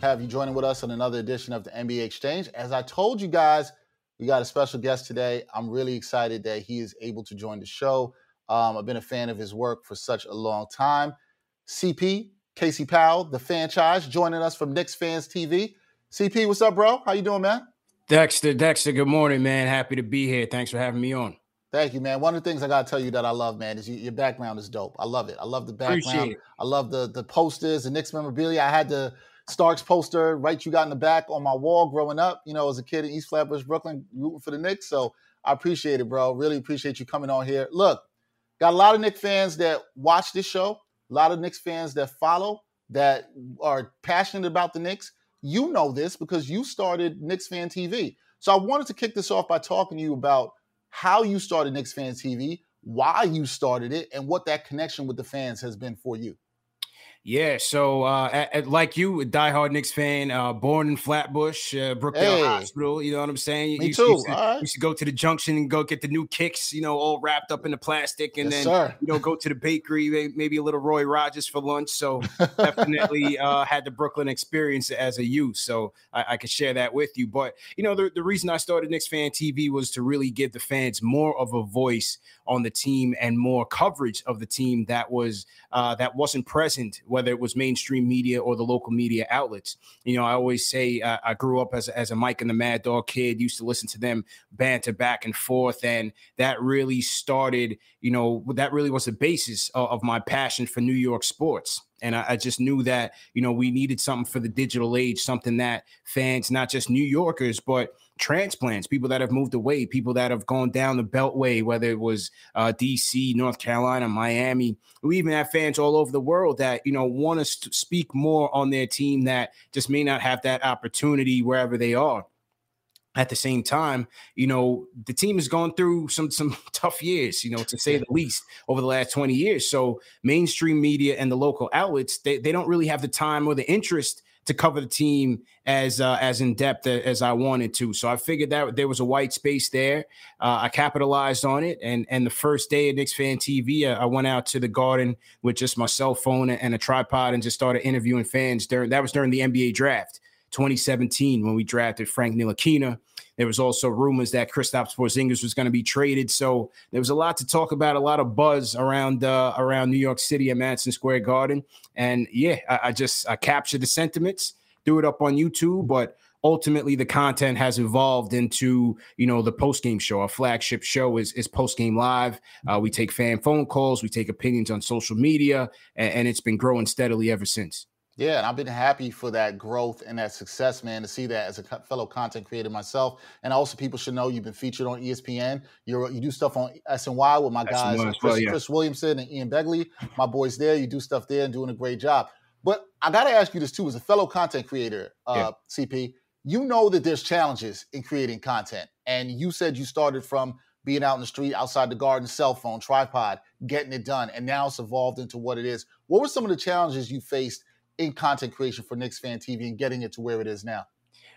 Have you joining with us on another edition of the NBA Exchange. As I told you guys, we got a special guest today. I'm really excited that he is able to join the show. Um, I've been a fan of his work for such a long time. CP, Casey Powell, the Fanchise, joining us from Knicks Fans TV. CP, what's up, bro? How you doing, man? Dexter, Dexter, good morning, man. Happy to be here. Thanks for having me on. Thank you, man. One of the things I gotta tell you that I love, man, is you, your background is dope. I love it. I love the background. I love the the posters, the Knicks memorabilia. I had the Starks poster right you got in the back on my wall growing up, you know, as a kid in East Flatbush, Brooklyn, rooting for the Knicks. So I appreciate it, bro. Really appreciate you coming on here. Look, got a lot of Knicks fans that watch this show, a lot of Knicks fans that follow, that are passionate about the Knicks. You know this because you started Knicks Fan TV. So I wanted to kick this off by talking to you about how you started Knicks Fan TV, why you started it, and what that connection with the fans has been for you. Yeah, so uh, at, at, like you, a diehard Knicks fan, uh, born in Flatbush, uh, Brookdale hey. Hospital. You know what I'm saying? Me you, too. Used, to, right. used to go to the junction and go get the new kicks, you know, all wrapped up in the plastic, and yes, then sir. you know go to the bakery, maybe a little Roy Rogers for lunch. So definitely uh, had the Brooklyn experience as a youth, so I, I could share that with you. But you know, the, the reason I started Knicks Fan TV was to really give the fans more of a voice on the team and more coverage of the team that was uh, that wasn't present, whether it was mainstream media or the local media outlets. You know, I always say uh, I grew up as, as a Mike and the Mad Dog kid, used to listen to them banter back and forth, and that really started. You know, that really was the basis of, of my passion for New York sports. And I, I, just knew that, you know, we needed something for the digital age, something that fans, not just New Yorkers, but transplants, people that have moved away, people that have gone down the Beltway, whether it was uh, DC, North Carolina, Miami. We even have fans all over the world that you know want to speak more on their team that just may not have that opportunity wherever they are. At the same time, you know the team has gone through some some tough years, you know, to say the least, over the last twenty years. So mainstream media and the local outlets they, they don't really have the time or the interest to cover the team as uh, as in depth as I wanted to. So I figured that there was a white space there. Uh, I capitalized on it, and and the first day at Knicks Fan TV, I, I went out to the Garden with just my cell phone and a tripod and just started interviewing fans. During that was during the NBA draft. 2017 when we drafted Frank Ntilikina. There was also rumors that Kristaps Porzingis was going to be traded, so there was a lot to talk about, a lot of buzz around uh, around New York City at Madison Square Garden. And yeah, I, I just I captured the sentiments, threw it up on YouTube, but ultimately the content has evolved into you know the post game show. Our flagship show is is post game live. Uh, we take fan phone calls, we take opinions on social media, and, and it's been growing steadily ever since. Yeah, and I've been happy for that growth and that success, man, to see that as a fellow content creator myself. And also, people should know you've been featured on ESPN. You're, you do stuff on SNY with my guys, Chris, yeah. Chris, Williamson and Ian Begley. My boys there. You do stuff there and doing a great job. But I got to ask you this too, as a fellow content creator, uh, yeah. CP, you know that there's challenges in creating content. And you said you started from being out in the street, outside the garden, cell phone, tripod, getting it done. And now it's evolved into what it is. What were some of the challenges you faced in content creation for Knicks Fan TV and getting it to where it is now?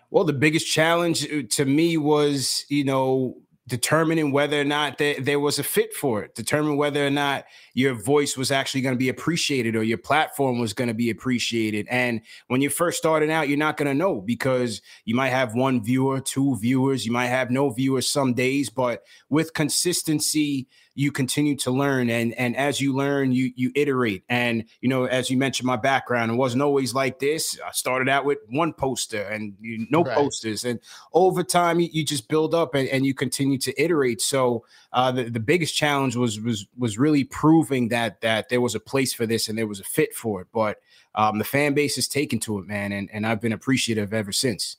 Well, the biggest challenge uh, to me was, you know, determining whether or not there, there was a fit for it, determine whether or not your voice was actually going to be appreciated or your platform was going to be appreciated. And when you're first starting out, you're not going to know because you might have one viewer, two viewers, you might have no viewers some days, but with consistency, you continue to learn and and as you learn you you iterate. And you know as you mentioned my background it wasn't always like this. I started out with one poster and you, no right. posters. And over time you, you just build up and, and, you continue to iterate. So uh, the, the biggest challenge was was was really proving that that there was a place for this and there was a fit for it. But um, the fan base has taken to it man and, and i've been appreciative ever since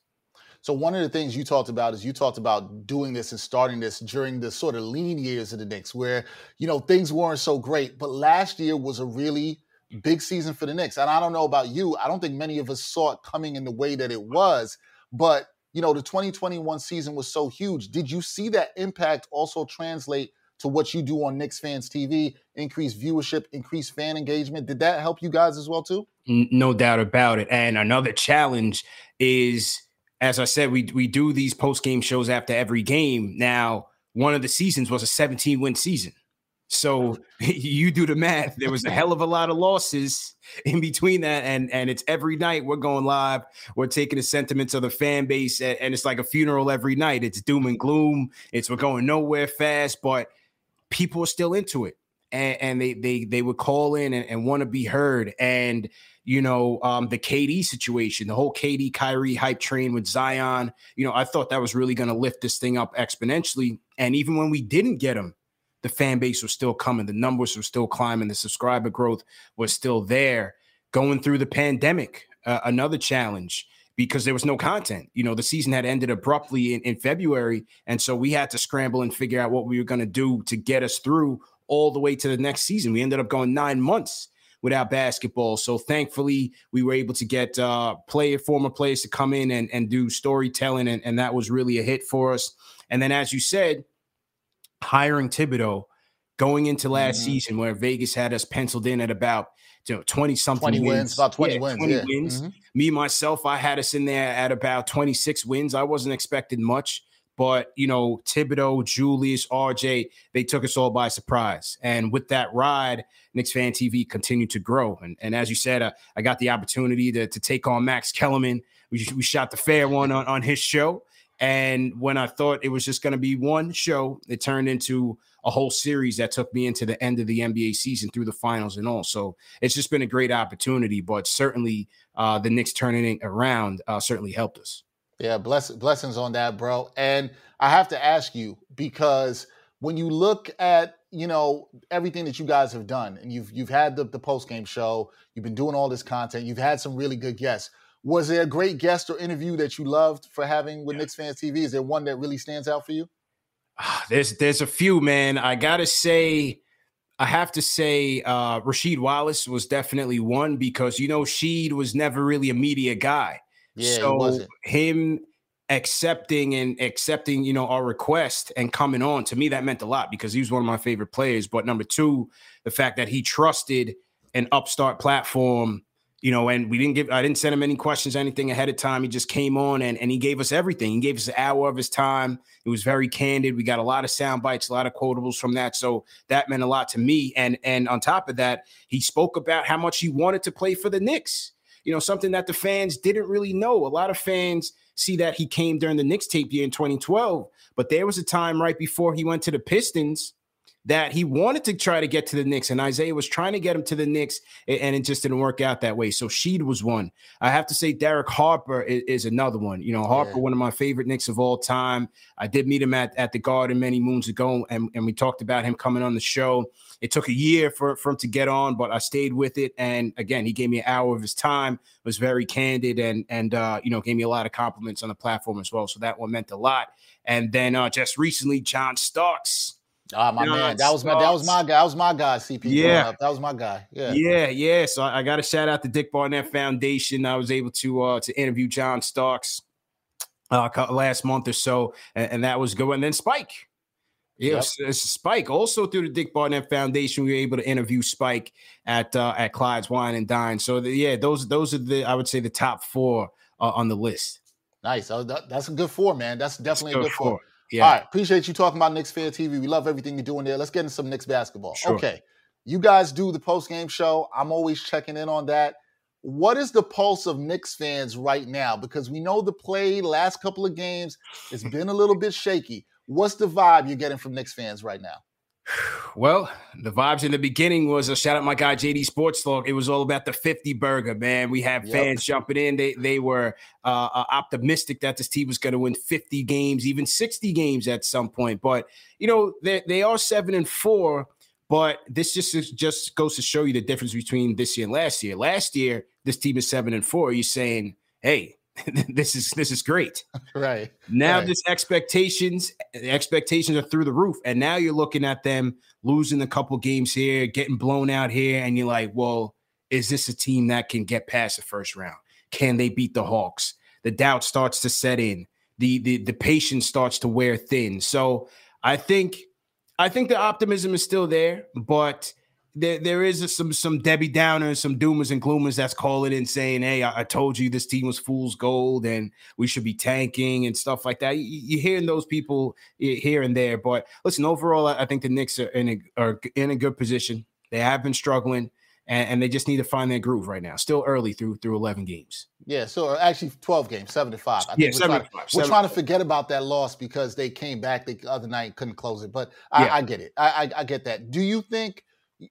so one of the things you talked about is you talked about doing this and starting this during the sort of lean years of the Knicks, where you know things weren't so great. But last year was a really big season for the Knicks, and I don't know about you. I don't think many of us saw it coming in the way that it was. But you know, the 2021 season was so huge. Did you see that impact also translate to what you do on Knicks Fans TV? Increase viewership, increase fan engagement. Did that help you guys as well too? No doubt about it. And another challenge is as I said, we we do these post game shows after every game. Now, one of the seasons was a 17 win season. So you do the math. There was a hell of a lot of losses in between that, and and it's every night we're going live. We're taking the sentiments of the fan base, and, and it's like a funeral every night. It's doom and gloom. It's we're going nowhere fast, but people are still into it, and, and they they they would call in and, and want to be heard. And you know, um, the KD situation, the whole KD Kyrie hype train with Zion. You know, I thought that was really going to lift this thing up exponentially. And even when we didn't get him, the fan base was still coming, the numbers were still climbing, the subscriber growth was still there. Going through the pandemic, uh, another challenge because there was no content. You know, the season had ended abruptly in, in February. And so we had to scramble and figure out what we were going to do to get us through all the way to the next season. We ended up going nine months without basketball. So thankfully, we were able to get uh, player, former players to come in and, and do storytelling, and, and that was really a hit for us. And then, as you said, hiring Thibodeau going into last mm-hmm. season, where Vegas had us penciled in at about you know 20 something 20 wins. wins. about 20 yeah, wins 20 yeah. wins mm-hmm. me myself i had us in there at about 26 wins i wasn't expecting much but you know, Thibodeau, Julius, RJ, they took us all by surprise. And with that ride, Knicks Fan TV continued to grow. And, and as you said, uh, I got the opportunity to, to take on Max Kellerman. We, we shot the fair one on, on his show. And when I thought it was just going to be one show, it turned into a whole series that took me into the end of the NBA season through the finals and all. So it's just been a great opportunity, but certainly uh, the Knicks turning it around uh, certainly helped us. Yeah, bless, blessings on that, bro. And I have to ask you because when you look at you know everything that you guys have done, and you've you've had the, the post game show, you've been doing all this content, you've had some really good guests. Was there a great guest or interview that you loved for having with yeah. Knicks Fans TV? Is there one that really stands out for you? There's there's a few, man. I gotta say, I have to say, uh, Rasheed Wallace was definitely one because you know Sheed was never really a media guy. Yeah, so him accepting and accepting, you know, our request and coming on to me that meant a lot because he was one of my favorite players. But number two, the fact that he trusted an upstart platform, you know, and we didn't give I didn't send him any questions, anything ahead of time. He just came on and, and he gave us everything. He gave us an hour of his time. It was very candid. We got a lot of sound bites, a lot of quotables from that. So that meant a lot to me. And and on top of that, he spoke about how much he wanted to play for the Knicks you know, something that the fans didn't really know. A lot of fans see that he came during the Knicks tape year in 2012, but there was a time right before he went to the Pistons that he wanted to try to get to the Knicks, and Isiah was trying to get him to the Knicks, and it just didn't work out that way. So Sheed was one. I have to say Derek Harper is, is another one. You know, Harper, yeah. one of my favorite Knicks of all time. I did meet him at, at the Garden many moons ago, and, and we talked about him coming on the show. It took a year for, for him to get on, but I stayed with it. And again, he gave me an hour of his time, was very candid, and and uh, you know, gave me a lot of compliments on the platform as well. So that one meant a lot. And then uh, just recently, John Starks Ah, my man, that was my that was my guy. That was my guy. CP, yeah, that was my guy. Yeah, yeah, yeah. So I, I got to shout out the Dick Barnett Foundation. I was able to uh to interview John Starks uh last month or so, and, and that was good. And then Spike, Yes, yep. Spike. Also through the Dick Barnett Foundation, we were able to interview Spike at uh, at Clyde's Wine and Dine. So the, yeah, those those are the I would say the top four uh, on the list. Nice. Oh, that, that's a good four, man. That's definitely that's a good four. four. Yeah. All right. Appreciate you talking about Knicks Fan TV. We love everything you're doing there. Let's get into some Knicks basketball. Sure. Okay. You guys do the post game show. I'm always checking in on that. What is the pulse of Knicks fans right now? Because we know the play last couple of games it's been a little bit shaky. What's the vibe you're getting from Knicks fans right now? Well, the vibes in the beginning was a shout out my guy JD Sports Talk. It was all about the 50 burger, man. We had yep. fans jumping in. They they were uh, uh optimistic that this team was going to win 50 games, even 60 games at some point. But you know, they they are seven and four. But this just just goes to show you the difference between this year and last year. Last year, this team is seven and four. You're saying, hey, this is this is great. Right. Now right. this expectations expectations are through the roof. And now you're looking at them losing a couple games here, getting blown out here, and you're like, well, is this a team that can get past the first round? Can they beat the Hawks? The doubt starts to set in. The the the patience starts to wear thin. So I think I think the optimism is still there, but there, there is some some Debbie Downers, some doomers and gloomers that's calling in saying, "Hey, I, I, told you this team was fool's gold and we should be tanking and stuff like that." You, are hearing those people here and there, but listen, overall, I think the Knicks are in a, are in a good position. They have been struggling, and, and, they just need to find their groove right now. Still early through through eleven games. Yeah, so uh, actually twelve games, seven to five. I yeah, we're, trying, we're trying to forget about that loss because they came back the other night, couldn't close it. But I, yeah. I get it. I, I, I get that. Do you think?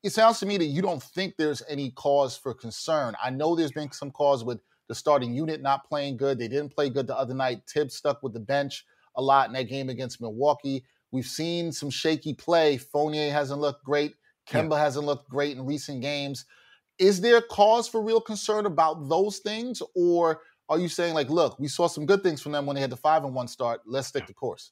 It sounds to me that you don't think there's any cause for concern. I know there's been some cause with the starting unit not playing good. They didn't play good the other night. Thibs stuck with the bench a lot in that game against Milwaukee. We've seen some shaky play. Fournier hasn't looked great. Kemba yeah. hasn't looked great in recent games. Is there cause for real concern about those things? Or are you saying, like, look, we saw some good things from them when they had the five and one start. Let's stick the course?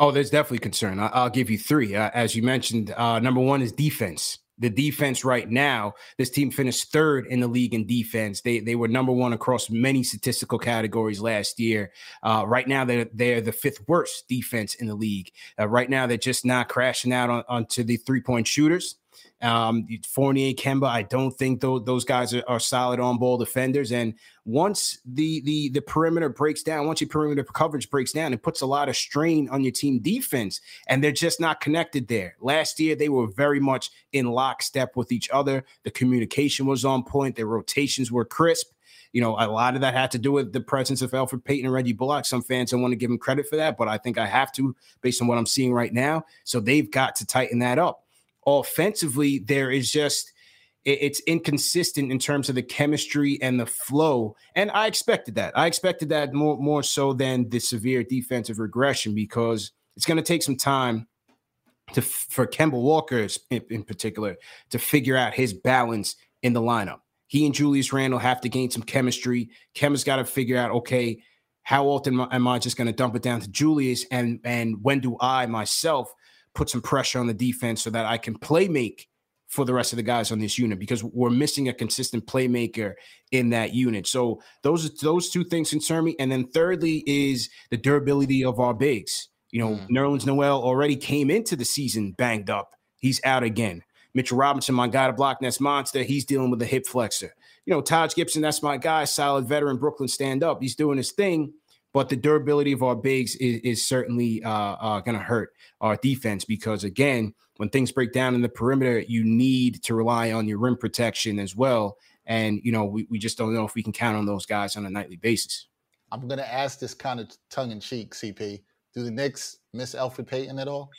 Oh, there's definitely concern. I- will give you three. Uh, as you mentioned, uh, number one is defense. The defense right now, this team finished third in the league in defense. They they were number one across many statistical categories last year. Uh, right now, they're they're the fifth worst defense in the league. Uh, right now, they're just not crashing out on, onto the three point shooters. Um, Fournier, Kemba, I don't think those, those guys are, are solid on ball defenders. And once the the the perimeter breaks down, once your perimeter coverage breaks down, it puts a lot of strain on your team defense, and they're just not connected there. Last year, they were very much in lockstep with each other. The communication was on point. Their rotations were crisp. You know, a lot of that had to do with the presence of Elfrid Payton and Reggie Bullock. Some fans don't want to give him credit for that, but I think I have to based on what I'm seeing right now. So they've got to tighten that up offensively, there is just it's inconsistent in terms of the chemistry and the flow. And I expected that. I expected that more more so than the severe defensive regression because it's going to take some time to for Kemba Walker in, in particular to figure out his balance in the lineup. He and Julius Randle have to gain some chemistry. Kemba's got to figure out okay, how often am I just going to dump it down to Julius and and when do I myself put some pressure on the defense so that I can play make for the rest of the guys on this unit because we're missing a consistent playmaker in that unit. So those those two things concern me. And then thirdly is the durability of our bigs. You know, mm. Nerlens Noel already came into the season banged up. He's out again. Mitchell Robinson, my guy to block Ness Monster, he's dealing with a hip flexor. You know, Taj Gibson, that's my guy, solid veteran, Brooklyn stand up. He's doing his thing but the durability of our bigs is, is certainly uh, uh, going to hurt our defense because again, when things break down in the perimeter, you need to rely on your rim protection as well. And you know, we, we just don't know if we can count on those guys on a nightly basis. I'm going to ask this kind of tongue in cheek, CP. Do the Knicks miss Elfrid Payton at all?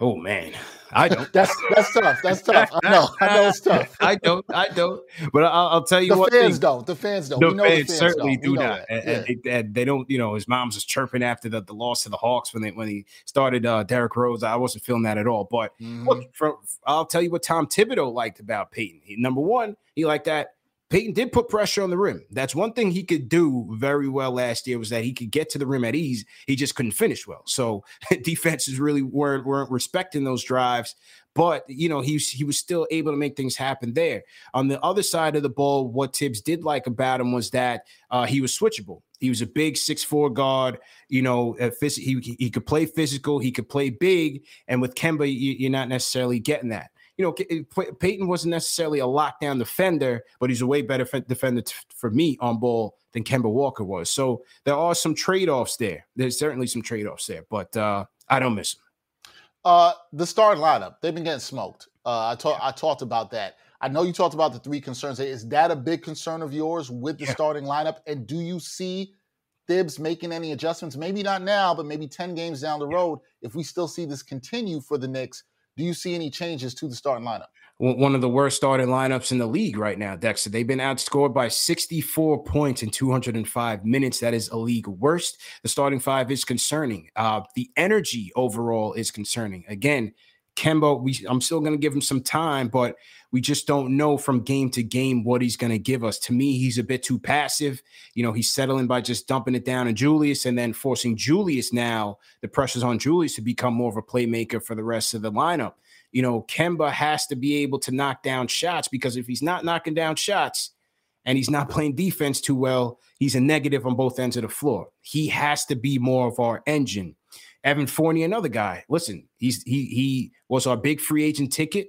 Oh man, I don't. that's that's tough. That's tough. I know. I know it's tough. I don't. I don't. But I'll, I'll tell you what. the what. Fans thing, don't. The fans don't. The, fans, the fans, certainly don't. do not. And, yeah. and, they, and, they, don't. You know, his mom's just chirping after the, the loss to the Hawks when they when he started uh, Derrick Rose. I wasn't feeling that at all. But mm-hmm. look, from, I'll tell you what Tom Thibodeau liked about Payton. He, number one, he liked that Payton did put pressure on the rim. That's one thing he could do very well last year was that he could get to the rim at ease. He just couldn't finish well. So defenses really weren't, weren't respecting those drives. But you know, he he was still able to make things happen there. On the other side of the ball, what Thibs did like about him was that uh, he was switchable. He was a big six four guard. You know, he he could play physical. He could play big. And with Kemba, you, you're not necessarily getting that you know, Payton wasn't necessarily a lockdown defender, but he's a way better defender for me on ball than Kemba Walker was. So there are some trade offs there. There's certainly some trade offs there, but uh, I don't miss him. Uh, the starting lineup, they've been getting smoked. Uh, I, talked. I talked about that. I know you talked about the three concerns. Is that a big concern of yours with the yeah. starting lineup? And do you see Thibs making any adjustments? Maybe not now, but maybe 10 games down the road, if we still see this continue for the Knicks, do you see any changes to the starting lineup? One of the worst starting lineups in the league right now, Dexter. They've been outscored by 64 points in 205 minutes. That is a league worst. The starting five is concerning. Uh, the energy overall is concerning. Again, Kemba, we, I'm still going to give him some time, but we just don't know from game to game what he's going to give us. To me, he's a bit too passive. You know, he's settling by just dumping it down to Julius and then forcing Julius now. The pressure's on Julius to become more of a playmaker for the rest of the lineup. You know, Kemba has to be able to knock down shots because if he's not knocking down shots and he's not playing defense too well, he's a negative on both ends of the floor. He has to be more of our engine. Evan Fournier, another guy. Listen, he's he he was our big free agent ticket,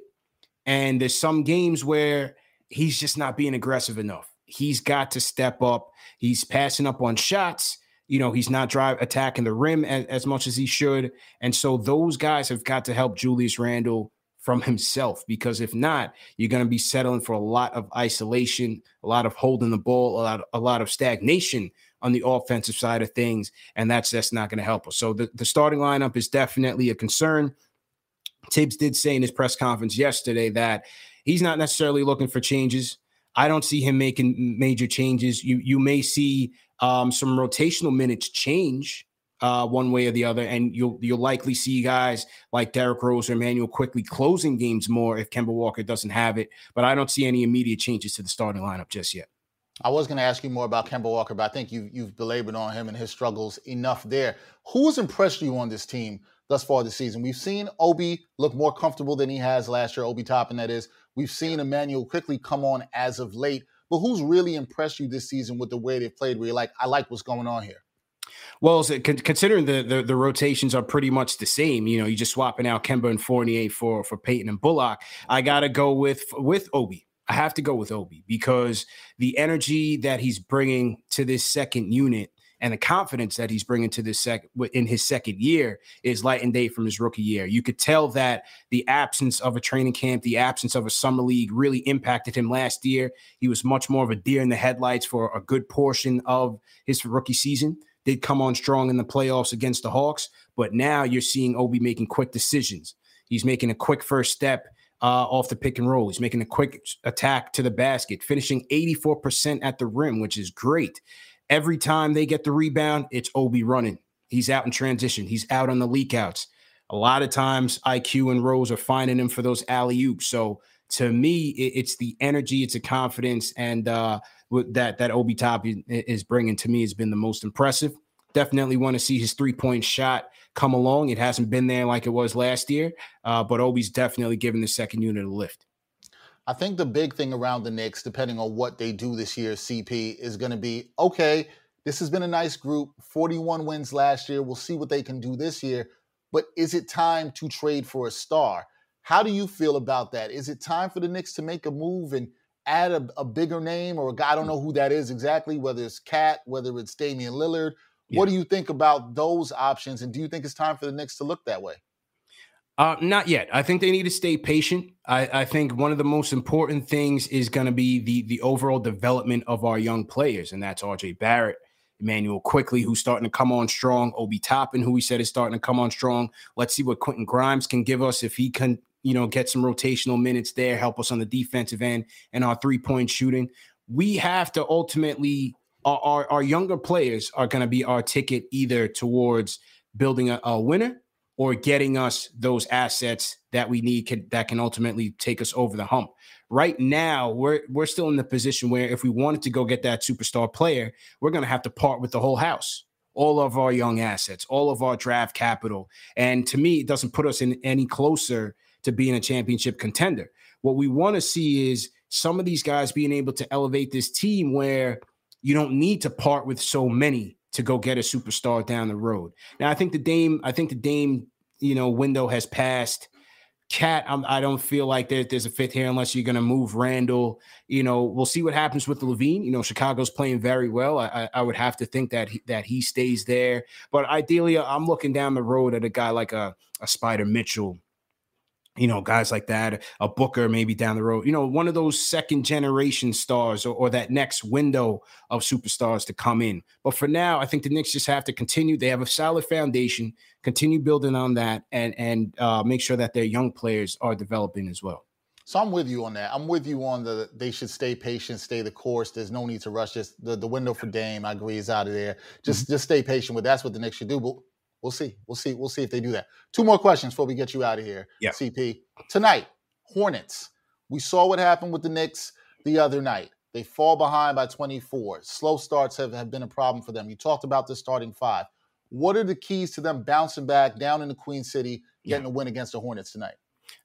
and there's some games where he's just not being aggressive enough. He's got to step up. He's passing up on shots. You know, he's not drive attacking the rim as, as much as he should. And so those guys have got to help Julius Randle from himself because if not, you're going to be settling for a lot of isolation, a lot of holding the ball, a lot, a lot of stagnation on the offensive side of things, and that's that's not going to help us. So the, the starting lineup is definitely a concern. Thibs did say in his press conference yesterday that he's not necessarily looking for changes. I don't see him making major changes. You you may see um, some rotational minutes change uh, one way or the other, and you'll you'll likely see guys like Derrick Rose or Immanuel Quickley closing games more if Kemba Walker doesn't have it. But I don't see any immediate changes to the starting lineup just yet. I was going to ask you more about Kemba Walker, but I think you, you've belabored on him and his struggles enough there. Who's impressed you on this team thus far this season? We've seen Obi look more comfortable than he has last year, Obi Toppin, that is. We've seen Immanuel Quickley come on as of late. But who's really impressed you this season with the way they've played where you're like, I like what's going on here? Well, considering the, the, the rotations are pretty much the same, you know, you're just swapping out Kemba and Fournier for for Payton and Bullock. I gotta go with with Obi. I have to go with Obi because the energy that he's bringing to this second unit and the confidence that he's bringing to this sec in his second year is light and day from his rookie year. You could tell that the absence of a training camp, the absence of a summer league really impacted him last year. He was much more of a deer in the headlights for a good portion of his rookie season. Did come on strong in the playoffs against the Hawks, but now you're seeing Obi making quick decisions. He's making a quick first step uh, off the pick and roll. He's making a quick attack to the basket, finishing 84% at the rim, which is great. Every time they get the rebound, it's Obi running. He's out in transition. He's out on the leak outs. A lot of times, IQ and Rose are finding him for those alley oops. So to me, it's the energy, it's a confidence, and uh, that that Obi Top is bringing to me has been the most impressive. Definitely want to see his three point shot come along. It hasn't been there like it was last year, uh, but Obi's definitely giving the second unit a lift. I think the big thing around the Knicks, depending on what they do this year, CP, is going to be okay, this has been a nice group, 41 wins last year. We'll see what they can do this year. But is it time to trade for a star? How do you feel about that? Is it time for the Knicks to make a move and add a, a bigger name or a guy? I don't know who that is exactly, whether it's KAT, whether it's Damian Lillard. Yeah. What do you think about those options? And do you think it's time for the Knicks to look that way? Uh, not yet. I think they need to stay patient. I, I think one of the most important things is going to be the the overall development of our young players, and that's RJ Barrett, Immanuel Quickley, who's starting to come on strong, Obi Toppin, who we said is starting to come on strong. Let's see what Quentin Grimes can give us if he can, you know, get some rotational minutes there, help us on the defensive end and our three point shooting. We have to ultimately our, our, our younger players are going to be our ticket either towards building a, a winner or getting us those assets that we need can, that can ultimately take us over the hump. Right now, we're we're still in the position where if we wanted to go get that superstar player, we're going to have to part with the whole house, all of our young assets, all of our draft capital, and to me, it doesn't put us in any closer to being a championship contender. What we want to see is some of these guys being able to elevate this team where you don't need to part with so many to go get a superstar down the road. Now, I think the Dame, I think the Dame, you know, window has passed. KAT, I do not feel like there, there's a fifth here unless you're going to move Randle. You know, we'll see what happens with LaVine. You know, Chicago's playing very well. I, I would have to think that he, that he stays there. But ideally, I'm looking down the road at a guy like a, a Spida Mitchell you know, guys like that, a Booker maybe down the road, you know, one of those second generation stars or, or, that next window of superstars to come in. But for now, I think the Knicks just have to continue. They have a solid foundation, continue building on that, and and uh, make sure that their young players are developing as well. So I'm with you on that. I'm with you on the they should stay patient, stay the course. There's no need to rush. Just the, the window for Dame, I agree, is out of there. Just mm-hmm. just stay patient with. That's what the Knicks should do. But We'll see. We'll see. We'll see if they do that. Two more questions before we get you out of here. Yeah. CP. Tonight, Hornets. We saw what happened with the Knicks the other night. They fall behind by 24. Slow starts have, have been a problem for them. You talked about the starting five. What are the keys to them bouncing back down in the Queen City, getting yeah. a win against the Hornets tonight?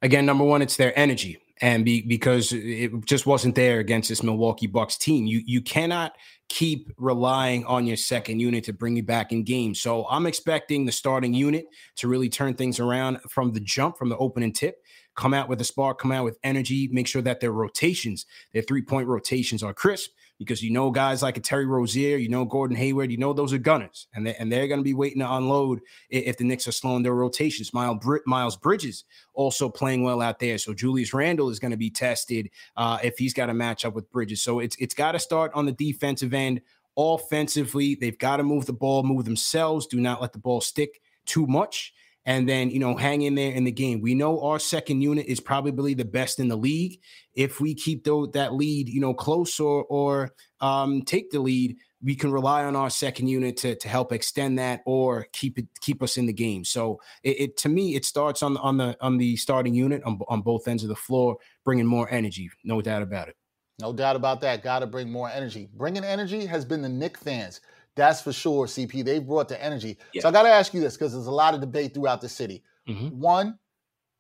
Again, number one, it's their energy and be, because it just wasn't there against this Milwaukee Bucks team. You you cannot keep relying on your second unit to bring you back in game. So I'm expecting the starting unit to really turn things around from the jump, from the opening tip. Come out with a spark, come out with energy, make sure that their rotations, their three point rotations are crisp because you know guys like a Terry Rozier, you know Gordon Hayward, you know those are gunners, and they, and they're going to be waiting to unload if the Knicks are slowing their rotations. Miles, Miles Bridges also playing well out there, so Julius Randle is going to be tested uh, if he's got to match up with Bridges. So it's it's got to start on the defensive end. Offensively, they've got to move the ball, move themselves. Do not let the ball stick too much and then you know hang in there in the game. We know our second unit is probably the best in the league. If we keep that lead, you know, close or or um, take the lead, we can rely on our second unit to to help extend that or keep it keep us in the game. So it, it to me it starts on the on the on the starting unit on on both ends of the floor, bringing more energy, no doubt about it. No doubt about that. Got to bring more energy. Bringing energy has been the Knick fans. That's for sure, CP. They've brought the energy. Yeah. So I got to ask you this because there's a lot of debate throughout the city. Mm-hmm. One,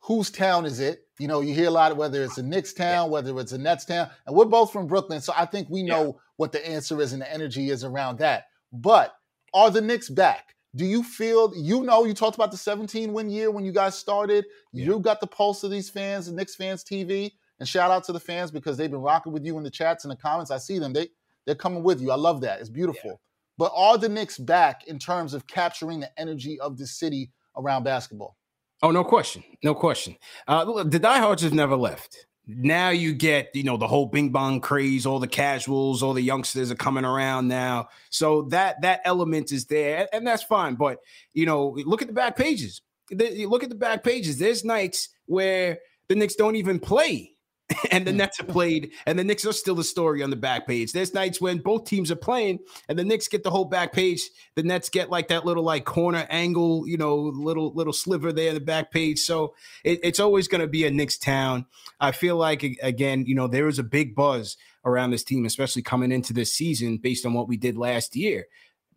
whose town is it? You know, you hear a lot of whether it's a Knicks town, yeah. whether it's a Nets town, and we're both from Brooklyn, so I think we know yeah. what the answer is and the energy is around that. But are the Knicks back? Do you feel you know you talked about the 17 win year when you guys started? Yeah. You got the pulse of these fans, the Knicks fans TV. And shout out to the fans because they've been rocking with you in the chats and the comments. I see them. They they're coming with you. I love that. It's beautiful. But are the Knicks back in terms of capturing the energy of the city around basketball? Oh, no question. No question. Uh, the diehards have never left now you get you know the whole bing bong craze all the casuals all the youngsters are coming around now so that that element is there and that's fine but you know look at the back pages look at the back pages there's nights where the Knicks don't even play and the hmm. Nets have played, and the Knicks are still the story on the back page. There's nights when both teams are playing, and the Knicks get the whole back page. The Nets get like that little like corner angle, you know, little little sliver there in the back page. So it, it's always going to be a Knicks town. I feel like again, you know, there was a big buzz around this team, especially coming into this season based on what we did last year.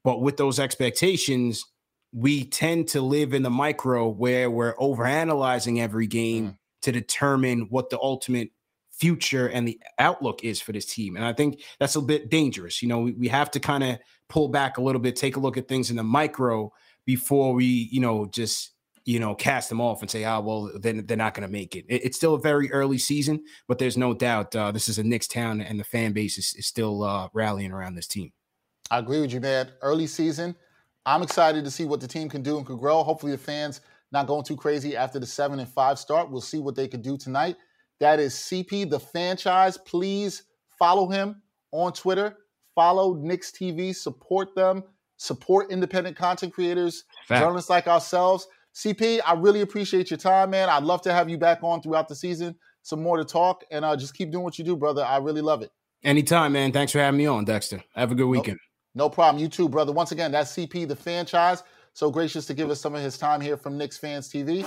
But with those expectations, we tend to live in the micro where we're overanalyzing every game. Mm. To determine what the ultimate future and the outlook is for this team. And I think that's a bit dangerous. You know, we, we have to kind of pull back a little bit, take a look at things in the micro before we, you know, just you know, cast them off and say, "Ah, oh, well, then they're not going to make it. it." It's still a very early season, but there's no doubt uh, this is a Knicks town, and the fan base is, is still uh, rallying around this team. I agree with you, man. Early season, I'm excited to see what the team can do and can grow. Hopefully, the fans not going too crazy after the seven and five start. We'll see what they can do tonight. That is CP the Fanchise. Please follow him on Twitter. Follow Knicks TV. Support them. Support independent content creators, Fact. journalists like ourselves. CP, I really appreciate your time, man. I'd love to have you back on throughout the season. Some more to talk, and uh, just keep doing what you do, brother. I really love it. Anytime, man. Thanks for having me on, Dexter. Have a good weekend. No, no problem. You too, brother. Once again, that's CP the Fanchise. So gracious to give us some of his time here from Knicks Fans TV.